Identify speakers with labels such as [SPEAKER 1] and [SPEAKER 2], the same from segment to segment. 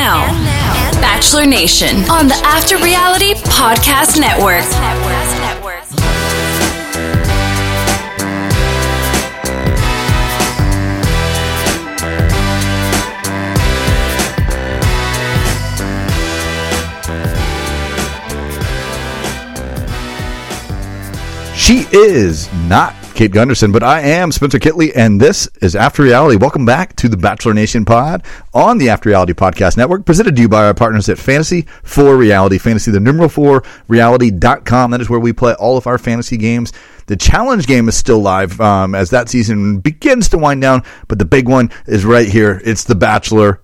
[SPEAKER 1] now, Bachelor Nation on the After Reality Podcast Network.
[SPEAKER 2] She is not Kate Gunderson, but I am Spencer Kitley, and this is After Reality. Welcome back to the Bachelor Nation pod on the After Reality Podcast Network, presented to you by our partners at Fantasy for Reality, Fantasy, the numeral four, reality.com. That is where we play all of our fantasy games. The challenge game is still live um, as that season begins to wind down, but the big one is right here. It's The Bachelor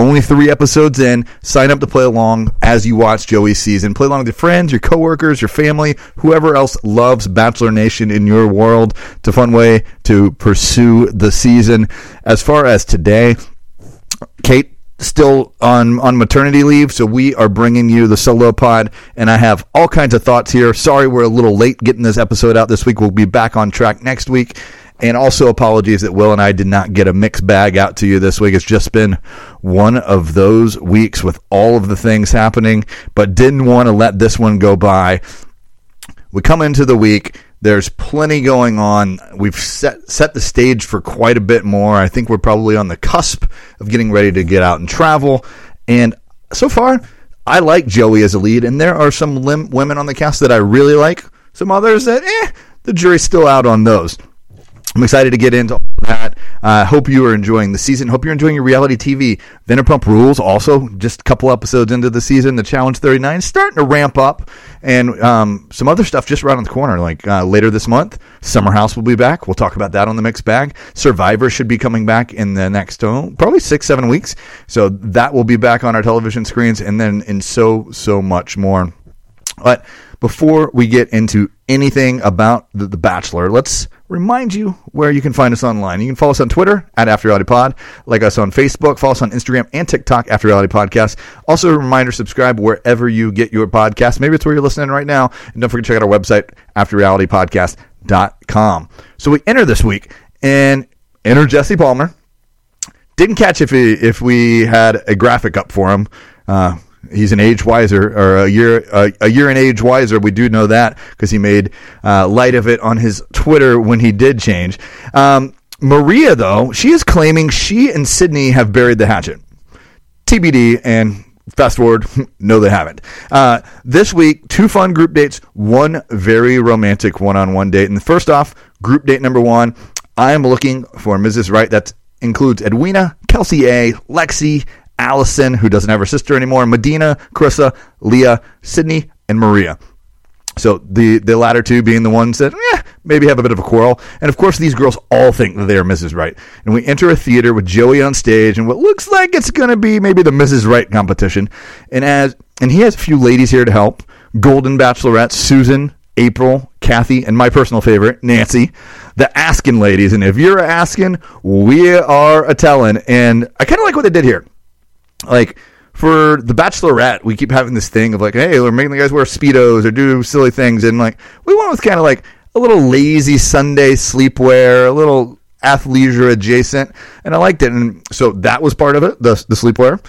[SPEAKER 2] only three episodes in. Sign up to play along as you watch Joey's season. Play along with your friends, your coworkers, your family, whoever else loves Bachelor Nation in your world. It's a fun way to pursue the season. As far as today, Kate still on on maternity leave, so we are bringing you the solo pod, and I have all kinds of thoughts here. Sorry, we're a little late getting this episode out this week. We'll be back on track next week. And also apologies that Will and I did not get a mixed bag out to you this week. It's just been one of those weeks with all of the things happening, but didn't want to let this one go by. We come into the week. There's plenty going on. We've set set the stage for quite a bit more. I think we're probably on the cusp of getting ready to get out and travel. And so far, I like Joey as a lead, and there are some lim- women on the cast that I really like. Some others that, eh, the jury's still out on those. I'm excited to get into all that. I uh, hope you are enjoying the season. Hope you're enjoying your reality TV. Vanderpump Rules also just a couple episodes into the season. The Challenge 39 starting to ramp up, and um, some other stuff just around the corner. Like uh, later this month, Summer House will be back. We'll talk about that on the mixed bag. Survivor should be coming back in the next oh, probably six seven weeks. So that will be back on our television screens, and then in so so much more. But before we get into anything about the, the Bachelor, let's remind you where you can find us online. You can follow us on Twitter at After Reality Pod, like us on Facebook, follow us on Instagram and TikTok, After Reality Podcast. Also, a reminder, subscribe wherever you get your podcast. Maybe it's where you're listening right now. And don't forget to check out our website, afterrealitypodcast.com. So we enter this week and enter Jesse Palmer. Didn't catch if he, if we had a graphic up for him. Uh, he's an age wiser or a year uh, a year in age wiser. We do know that because he made uh, light of it on his Twitter when he did change. Um, Maria, though, she is claiming she and Sydney have buried the hatchet. TBD and. Fast forward, no, they haven't. Uh, this week, two fun group dates, one very romantic one on one date. And first off, group date number one, I am looking for Mrs. Right. That includes Edwina, Kelsey A, Lexi, Allison, who doesn't have her sister anymore, Medina, Carissa, Leah, Sydney, and Maria. So the the latter two being the ones that eh, maybe have a bit of a quarrel, and of course these girls all think that they are Mrs. Right. And we enter a theater with Joey on stage, and what looks like it's going to be maybe the Mrs. Right competition. And as and he has a few ladies here to help: Golden Bachelorette, Susan, April, Kathy, and my personal favorite, Nancy, the Askin ladies. And if you're asking, we are a telling. And I kind of like what they did here like for the Bachelorette, we keep having this thing of like, hey, we're making the guys wear speedos or do silly things, and like we went with kind of like a little lazy Sunday sleepwear, a little athleisure adjacent, and I liked it. And so that was part of it, the the sleepwear,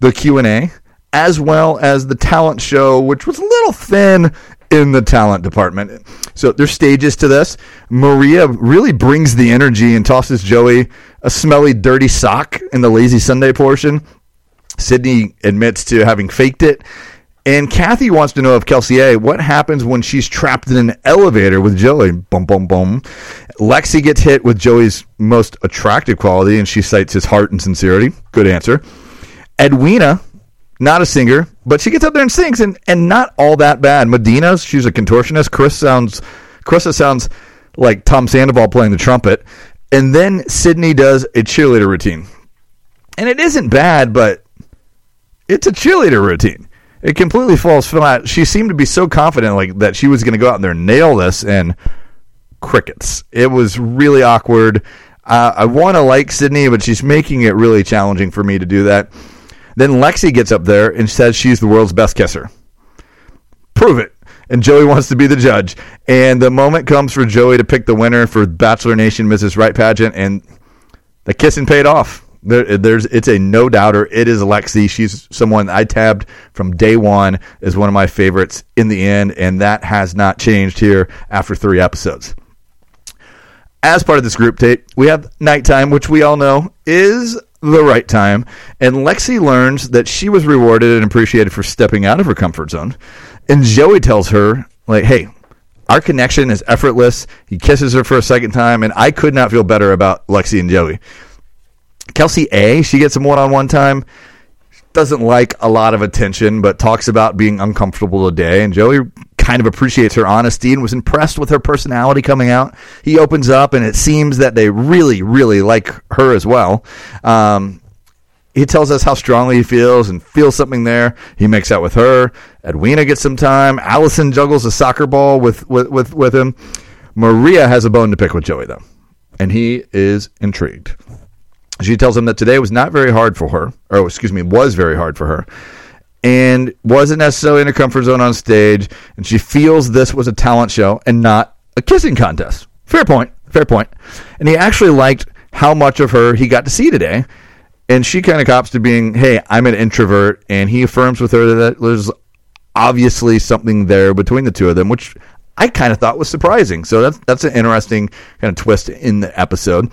[SPEAKER 2] the Q and A, as well as the talent show, which was a little thin in the talent department. So there's stages to this. Maria really brings the energy and tosses Joey a smelly, dirty sock in the lazy Sunday portion. Sydney admits to having faked it. And Kathy wants to know of Kelsey A. What happens when she's trapped in an elevator with Joey? Boom, boom, boom. Lexi gets hit with Joey's most attractive quality, and she cites his heart and sincerity. Good answer. Edwina, not a singer, but she gets up there and sings, and, and not all that bad. Medina, she's a contortionist. Chris sounds, Carissa sounds like Tom Sandoval playing the trumpet. And then Sydney does a cheerleader routine. And it isn't bad, but it's a cheerleader routine. It completely falls flat. She seemed to be so confident, like that she was going to go out there and nail this, and crickets. It was really awkward. Uh, I want to like Sydney, but she's making it really challenging for me to do that. Then Lexi gets up there and says she's the world's best kisser. Prove it. And Joey wants to be the judge. And the moment comes for Joey to pick the winner for Bachelor Nation Mrs. Right pageant, and the kissing paid off There, there's it's a no doubter. It is Lexi. She's someone I tabbed from day one as one of my favorites in the end, and that has not changed here after three episodes. As part of this group date, we have nighttime, which we all know is the right time, and Lexi learns that she was rewarded and appreciated for stepping out of her comfort zone. And Joey tells her, like, hey, our connection is effortless. He kisses her for a second time, and I could not feel better about Lexi and Joey. Kelsey A, she gets some one on one time. Doesn't like a lot of attention, but talks about being uncomfortable today. And Joey kind of appreciates her honesty and was impressed with her personality coming out. He opens up, and it seems that they really, really like her as well. Um, he tells us how strongly he feels and feels something there. He makes out with her. Edwina gets some time. Allison juggles a soccer ball with, with, with, with him. Maria has a bone to pick with Joey, though, and he is intrigued. She tells him that today was not very hard for her, or excuse me, was very hard for her, and wasn't necessarily in a comfort zone on stage. And she feels this was a talent show and not a kissing contest. Fair point. Fair point. And he actually liked how much of her he got to see today. And she kind of cops to being, hey, I'm an introvert. And he affirms with her that there's obviously something there between the two of them, which I kind of thought was surprising. So that's that's an interesting kind of twist in the episode.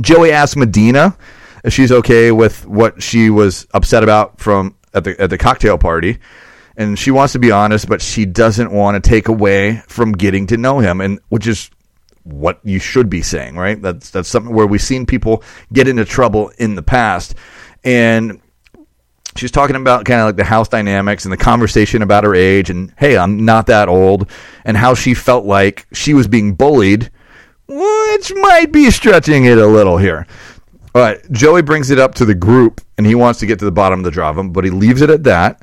[SPEAKER 2] Joey asks Medina if she's okay with what she was upset about from at the at the cocktail party, and she wants to be honest, but she doesn't want to take away from getting to know him, and which is what you should be saying, right? That's that's something where we've seen people get into trouble in the past, and she's talking about kind of like the house dynamics and the conversation about her age, and hey, I'm not that old, and how she felt like she was being bullied which might be stretching it a little here. All right, Joey brings it up to the group, and he wants to get to the bottom of the drama, but he leaves it at that.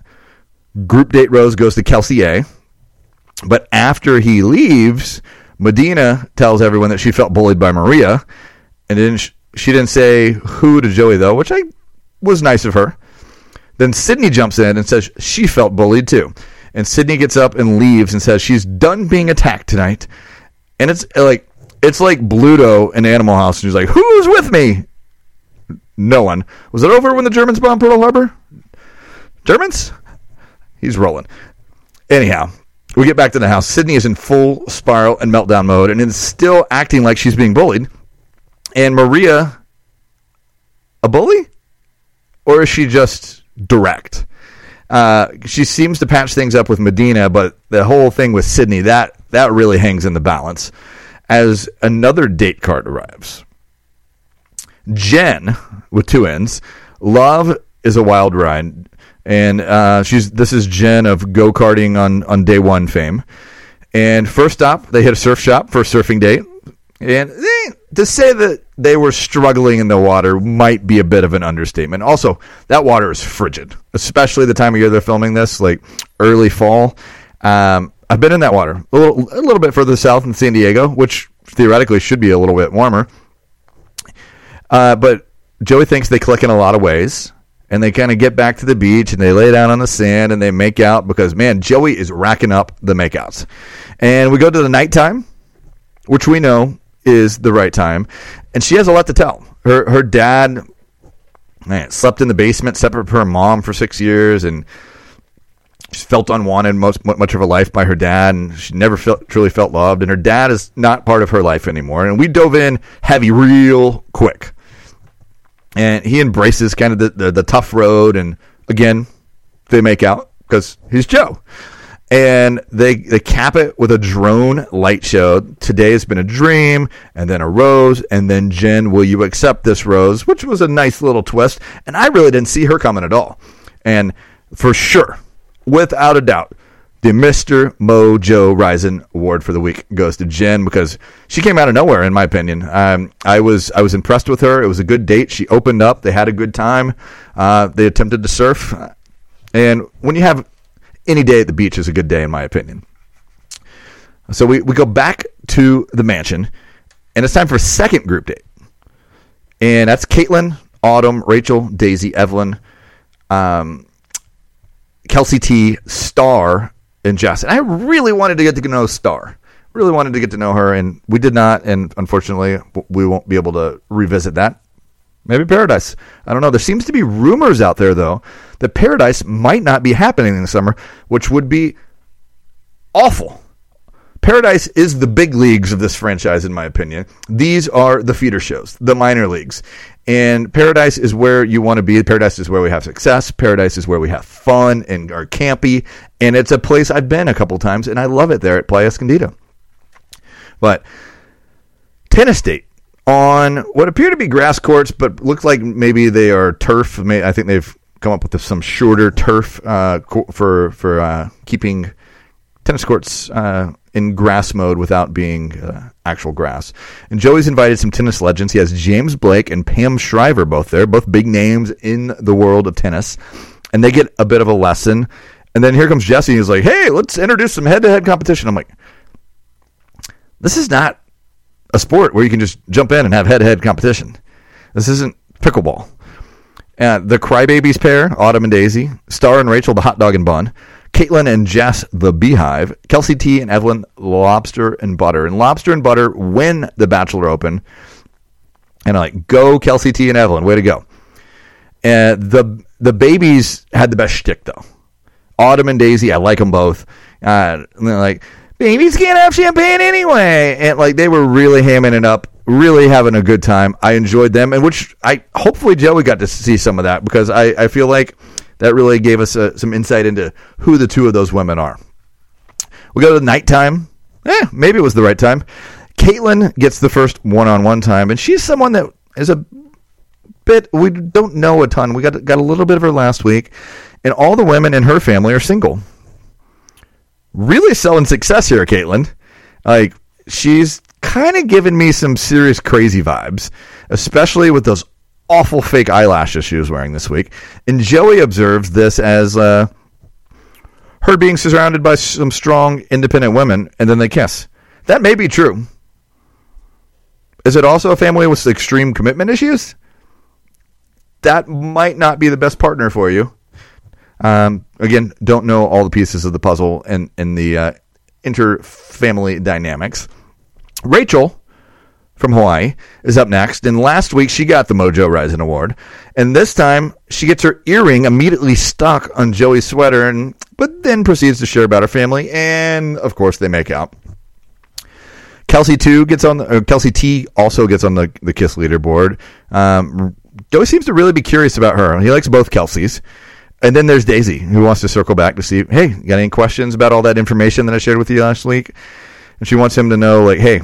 [SPEAKER 2] Group date rose goes to Kelsey A. But after he leaves, Medina tells everyone that she felt bullied by Maria, and then she didn't say who to Joey though, which I was nice of her. Then Sydney jumps in and says she felt bullied too, and Sydney gets up and leaves and says she's done being attacked tonight, and it's like it's like Bluto in Animal House, and he's like, "Who's with me?" No one. Was it over when the Germans bombed Pearl Harbor? Germans? He's rolling. Anyhow, we get back to the house. Sydney is in full spiral and meltdown mode, and is still acting like she's being bullied. And Maria, a bully, or is she just direct? Uh, she seems to patch things up with Medina, but the whole thing with Sydney that that really hangs in the balance as another date card arrives. Jenn, with two N's, love is a wild ride, and uh, she's this is Jenn of go karting on on day one fame. And first stop, they hit a surf shop for a surfing date, and they, to say that they were struggling in the water might be a bit of an understatement. Also, that water is frigid, especially the time of year they're filming this, like early fall. Um, I've been in that water a little, a little bit further south in San Diego, which theoretically should be a little bit warmer. Uh, but Joey thinks they click in a lot of ways, and they kind of get back to the beach and they lay down on the sand and they make out because man, Joey is racking up the makeouts. And we go to the nighttime, which we know is the right time, and she has a lot to tell. Her her dad man, slept in the basement separate from her mom for six years and she felt unwanted most much of her life by her dad, and she never felt truly felt loved. And her dad is not part of her life anymore. And we dove in heavy, real quick. And he embraces kind of the, the, the tough road. And again, they make out because he's Joe. And they they cap it with a drone light show. Today has been a dream, and then a rose, and then Jenn, will you accept this rose? Which was a nice little twist. And I really didn't see her coming at all. And for sure, without a doubt, the Mr. Mojo Rising Award for the week goes to Jenn because she came out of nowhere, in my opinion. Um, I was I was impressed with her. It was a good date. She opened up. They had a good time. Uh, they attempted to surf, and when you have any day at the beach is a good day, in my opinion. So we, we go back to the mansion, and it's time for a second group date, and that's Caitlin, Autumn, Rachel, Daisy, Evelyn. Um, Kelsey T, Star, and Jess. And I really wanted to get to know Star. Really wanted to get to know her, and we did not. And unfortunately, we won't be able to revisit that. Maybe Paradise. I don't know. There seems to be rumors out there, though, that Paradise might not be happening in the summer, which would be awful. Paradise is the big leagues of this franchise, in my opinion. These are the feeder shows, the minor leagues. And Paradise is where you want to be. Paradise is where we have success. Paradise is where we have fun and are campy. And it's a place I've been a couple times, and I love it there at Playa Escondida. But Tennis State on what appear to be grass courts, but look like maybe they are turf. I think they've come up with some shorter turf uh, for for uh, keeping tennis courts uh, in grass mode without being uh, actual grass. And Joey's invited some tennis legends. He has James Blake and Pam Shriver both there, both big names in the world of tennis. And they get a bit of a lesson. And then here comes Jesse. He's like, hey, let's introduce some head to head competition. I'm like, this is not a sport where you can just jump in and have head to head competition. This isn't pickleball. Uh, the Crybabies pair, Autumn and Daisy, Star and Rachel, the hot dog and bun, Caitlin and Jess, the Beehive, Kelsey T and Evelyn, Lobster and Butter. And Lobster and Butter win the Bachelor Open. And I'm like, go Kelsey T and Evelyn, way to go. And the the babies had the best shtick though. Autumn and Daisy, I like them both. Uh, and they're like, babies can't have champagne anyway, and like they were really hamming it up, really having a good time. I enjoyed them, and which I hopefully Joey got to see some of that because I I feel like that really gave us uh, some insight into who the two of those women are. We go to the nighttime. Eh, maybe it was the right time. Caitlin gets the first one-on-one time, and she's someone that is a bit. We don't know a ton. We got got a little bit of her last week, and all the women in her family are single. Really selling success here, Caitlin. Like she's kind of giving me some serious crazy vibes, especially with those awful fake eyelashes she was wearing this week. And Joey observes this as uh, her being surrounded by some strong, independent women, and then they kiss. That may be true. Is it also a family with extreme commitment issues? That might not be the best partner for you. Um, again, don't know all the pieces of the puzzle and, and the uh, inter-family dynamics. Rachel from Hawaii is up next. And last week she got the Mojo Rising Award. And this time she gets her earring immediately stuck on Joey's sweater and but then proceeds to share about her family and of course they make out. Kelsey too gets on the, uh, Kelsey T also gets on the the kiss leaderboard. Um, Joey seems to really be curious about her. He likes both Kelseys. And then there's Daisy, who wants to circle back to see, hey, got any questions about all that information that I shared with you last week? And she wants him to know, like, hey,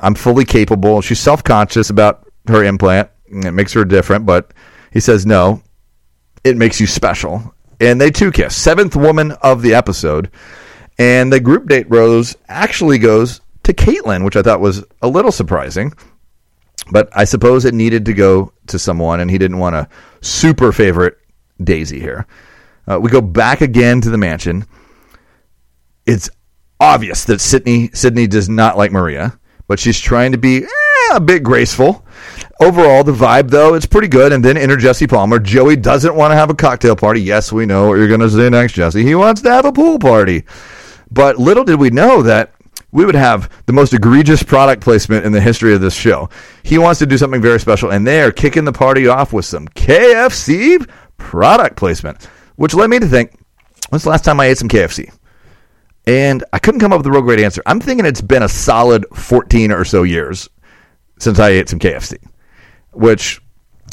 [SPEAKER 2] I'm fully capable. She's self conscious about her implant. It makes her different, but he says, no, it makes you special. And they two kiss. Seventh woman of the episode. And the group date rose actually goes to Caitlin, which I thought was a little surprising. But I suppose it needed to go to someone, and he didn't want a super favorite Daisy here. Uh, we go back again to the mansion. It's obvious that Sydney Sydney does not like Maria but she's trying to be eh, a bit graceful. Overall, the vibe, though, it's pretty good. And then enter Jesse Palmer. Joey doesn't want to have a cocktail party. Yes, we know what you're going to say next, Jesse. He wants to have a pool party. But little did we know that we would have the most egregious product placement in the history of this show. He wants to do something very special, and they are kicking the party off with some KFC product placement, which led me to think, when's the last time I ate some KFC? And I couldn't come up with a real great answer. I'm thinking it's been a solid 14 or so years since I ate some KFC, which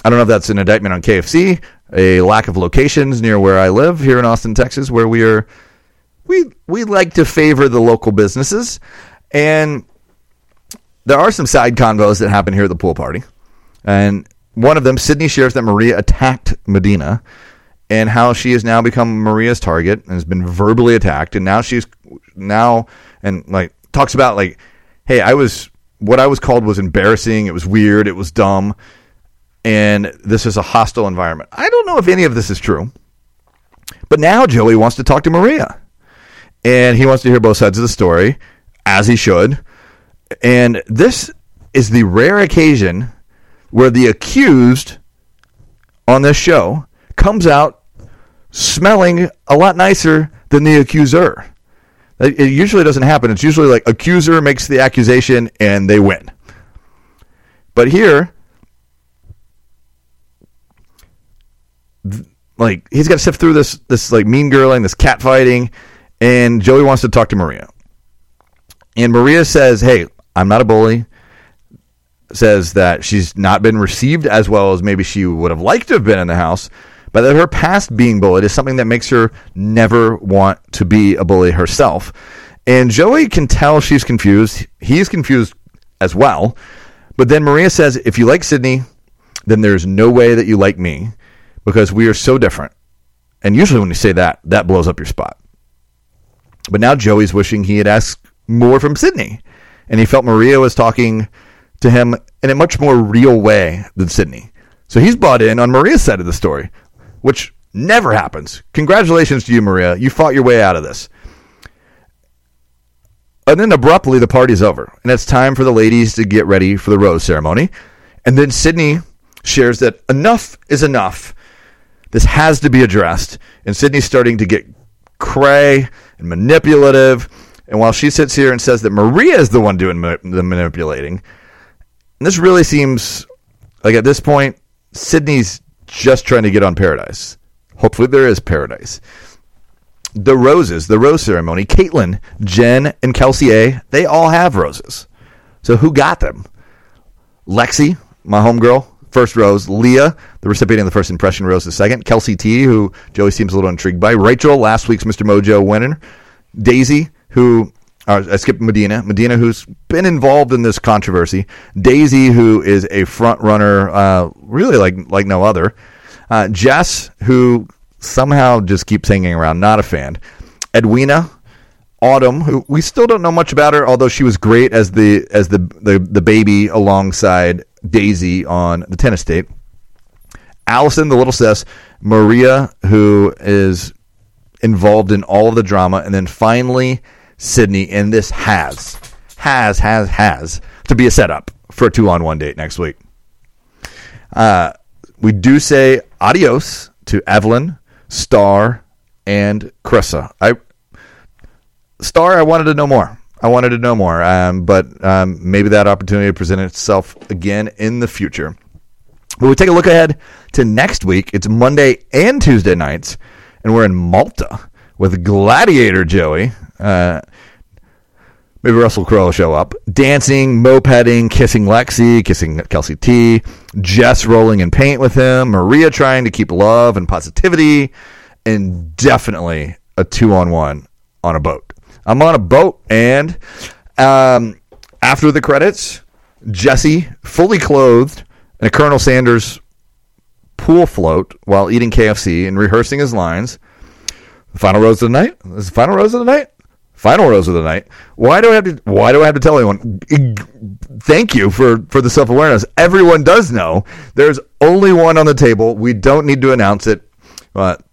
[SPEAKER 2] I don't know if that's an indictment on KFC, a lack of locations near where I live here in Austin, Texas, where we are we we like to favor the local businesses and there are some side convos that happen here at the pool party. And one of them, Sydney shares that Maria attacked Medina and how she has now become Maria's target and has been verbally attacked. And now she's now and like talks about like, hey, I was what I was called was embarrassing. It was weird. It was dumb. And this is a hostile environment. I don't know if any of this is true. But now Joey wants to talk to Maria. And he wants to hear both sides of the story, as he should. And this is the rare occasion where the accused on this show comes out smelling a lot nicer than the accuser. It usually doesn't happen. It's usually like accuser makes the accusation and they win. But here, like he's got to sift through this this like mean girling, this cat fighting, and Joey wants to talk to Maria. And Maria says, "Hey, I'm not a bully." Says that she's not been received as well as maybe she would have liked to have been in the house, but that her past being bullied is something that makes her never want to be a bully herself. And Joey can tell she's confused. He's confused as well. But then Maria says, if you like Sydney, then there's no way that you like me because we are so different. And usually when you say that, that blows up your spot. But now Joey's wishing he had asked more from Sydney. And he felt Maria was talking to him in a much more real way than Sydney. So he's bought in on Maria's side of the story, which never happens. Congratulations to you, Maria. You fought your way out of this. And then abruptly, the party's over, and it's time for the ladies to get ready for the rose ceremony. And then Sydney shares that enough is enough. This has to be addressed. And Sydney's starting to get cray and manipulative. And while she sits here and says that Maria is the one doing ma- the manipulating, and this really seems like at this point, Sydney's just trying to get on paradise. Hopefully, there is paradise the roses, the rose ceremony, Caitlyn, Jenn, and Kelsey A, they all have roses. So who got them? Lexi, my homegirl, first rose. Leah, the recipient of the first impression rose, the second. Kelsey T, who Joey seems a little intrigued by. Rachel, last week's Mr. Mojo winner. Daisy, who uh, I skipped Medina. Medina, who's been involved in this controversy. Daisy, who is a front runner, uh, really like like no other. Uh, Jess, who somehow just keeps hanging around. Not a fan. Edwina, Autumn, who we still don't know much about her, although she was great as the as the the, the baby alongside Daisy on the tennis tape. Allison, the little sis, Maria, who is involved in all of the drama, and then finally Sydney. And this has, has, has, has to be a setup for a two on one date next week. Uh, we do say adios to Evelyn, Star, and Krissa. I Star, I wanted to know more. I wanted to know more, um, but um, maybe that opportunity will present itself again in the future. But we take a look ahead to next week. It's Monday and Tuesday nights, and we're in Malta with Gladiator Joey. Uh, maybe Russell Crowe will show up. Dancing, mopeding, kissing Lexi, kissing Kelsey T, Jess rolling in paint with him, Maria trying to keep love and positivity, and definitely a two on one on a boat. I'm on a boat, and um, after the credits, Jesse, fully clothed, in a Colonel Sanders pool float while eating KFC and rehearsing his lines. The final rose of the night. Is the final rose of the night. Final rose of the night. Why do I have to? Why do I have to tell anyone? Thank you for for the self awareness. Everyone does know there's only one on the table. We don't need to announce it. But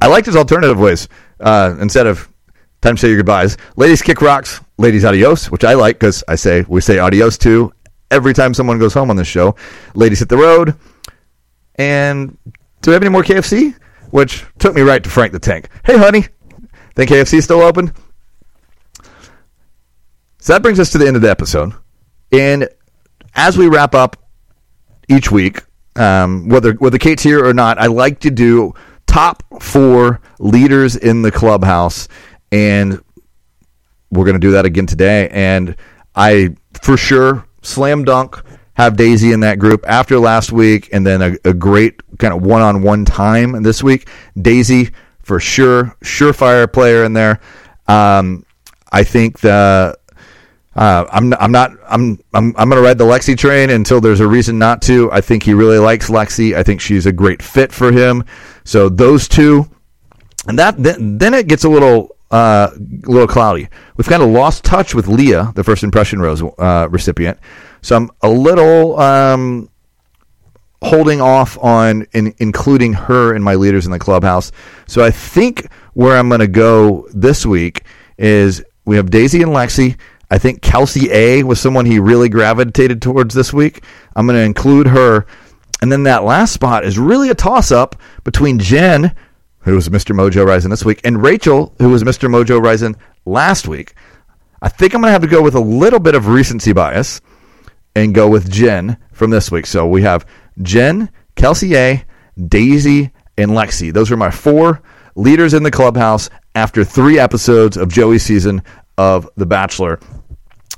[SPEAKER 2] I liked his alternative ways uh, instead of time to say your goodbyes. Ladies kick rocks. Ladies adios, which I like because I say we say adios to every time someone goes home on this show. Ladies hit the road. And do we have any more KFC? Which took me right to Frank the Tank. Hey, honey, think KFC's still open? So that brings us to the end of the episode. And as we wrap up each week, um, whether whether Kate's here or not, I like to do top four leaders in the clubhouse, and we're going to do that again today. And I for sure slam dunk have Daisy in that group after last week, and then a, a great kind of one on one time this week. Daisy for sure, surefire player in there. Um, I think the uh, I'm I'm not I'm I'm I'm going to ride the Lexi train until there's a reason not to. I think he really likes Lexi. I think she's a great fit for him. So those two, and that then, then it gets a little uh, a little cloudy. We've kind of lost touch with Leah, the first impression rose uh, recipient. So I'm a little um, holding off on in, including her in my leaders in the clubhouse. So I think where I'm going to go this week is we have Daisy and Lexi. I think Kelsey A was someone he really gravitated towards this week. I'm going to include her. And then that last spot is really a toss up between Jenn, who was Mr. Mojo Rising this week, and Rachel, who was Mr. Mojo Rising last week. I think I'm going to have to go with a little bit of recency bias and go with Jenn from this week. So we have Jenn, Kelsey A, Daisy, and Lexi. Those are my four leaders in the clubhouse after three episodes of Joey's season of The Bachelor.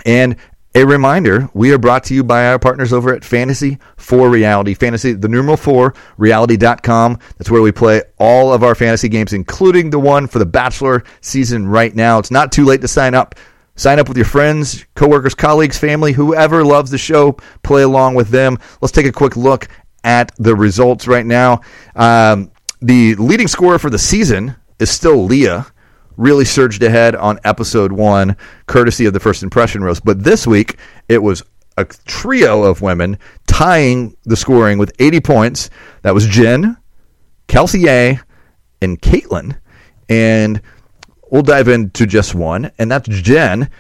[SPEAKER 2] And a reminder, we are brought to you by our partners over at Fantasy for Reality. Fantasy, the numeral four, reality.com. That's where we play all of our fantasy games, including the one for the Bachelor season right now. It's not too late to sign up. Sign up with your friends, coworkers, colleagues, family, whoever loves the show. Play along with them. Let's take a quick look at the results right now. Um, the leading scorer for the season is still Leah really surged ahead on episode one, courtesy of the first impression roast. But this week, it was a trio of women tying the scoring with 80 points. That was Jenn, Kelsey A, and Caitlin. And we'll dive into just one, and that's Jenn.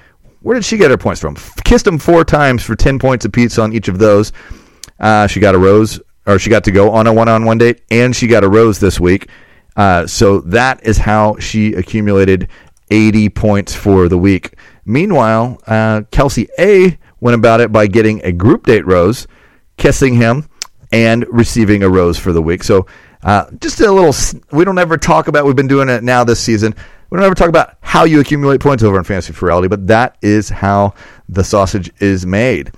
[SPEAKER 2] Where did she get her points from? Kissed them four times for 10 points apiece on each of those. Uh, she got a rose, or she got to go on a one on one date, and she got a rose this week. Uh, so that is how she accumulated 80 points for the week. Meanwhile, uh, Kelsey A went about it by getting a group date rose, kissing him, and receiving a rose for the week. So uh, just a little, we don't ever talk about, we've been doing it now this season. We don't ever talk about how you accumulate points over in Fantasy for Reality, but that is how the sausage is made.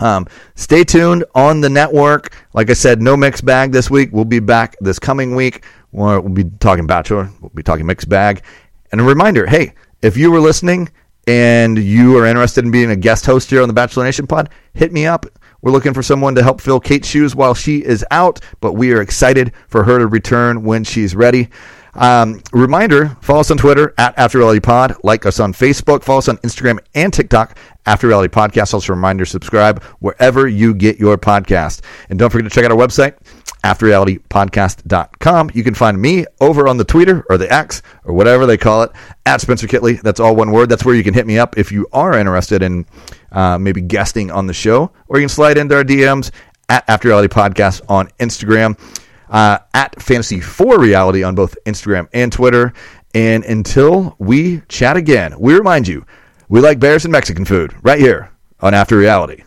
[SPEAKER 2] Um, stay tuned on the network. Like I said, no mixed bag this week. We'll be back this coming week. We'll, be talking Bachelor. We'll be talking mixed bag. And a reminder hey, if you were listening and you are interested in being a guest host here on the Bachelor Nation pod, hit me up. We're looking for someone to help fill Kate's shoes while she is out, but we are excited for her to return when she's ready. Um, reminder, follow us on Twitter at After Reality Pod. Like us on Facebook. Follow us on Instagram and TikTok, After Reality Podcast. Also, reminder, subscribe wherever you get your podcast. And don't forget to check out our website, afterrealitypodcast.com. You can find me over on the Twitter or the X or whatever they call it at Spencer Kitley. That's all one word. That's where you can hit me up if you are interested in uh, maybe guesting on the show, or you can slide into our DMs at After Reality Podcast on Instagram, uh, at Fantasy for Reality on both Instagram and Twitter. And until we chat again, we remind you we like bears and Mexican food right here on After Reality.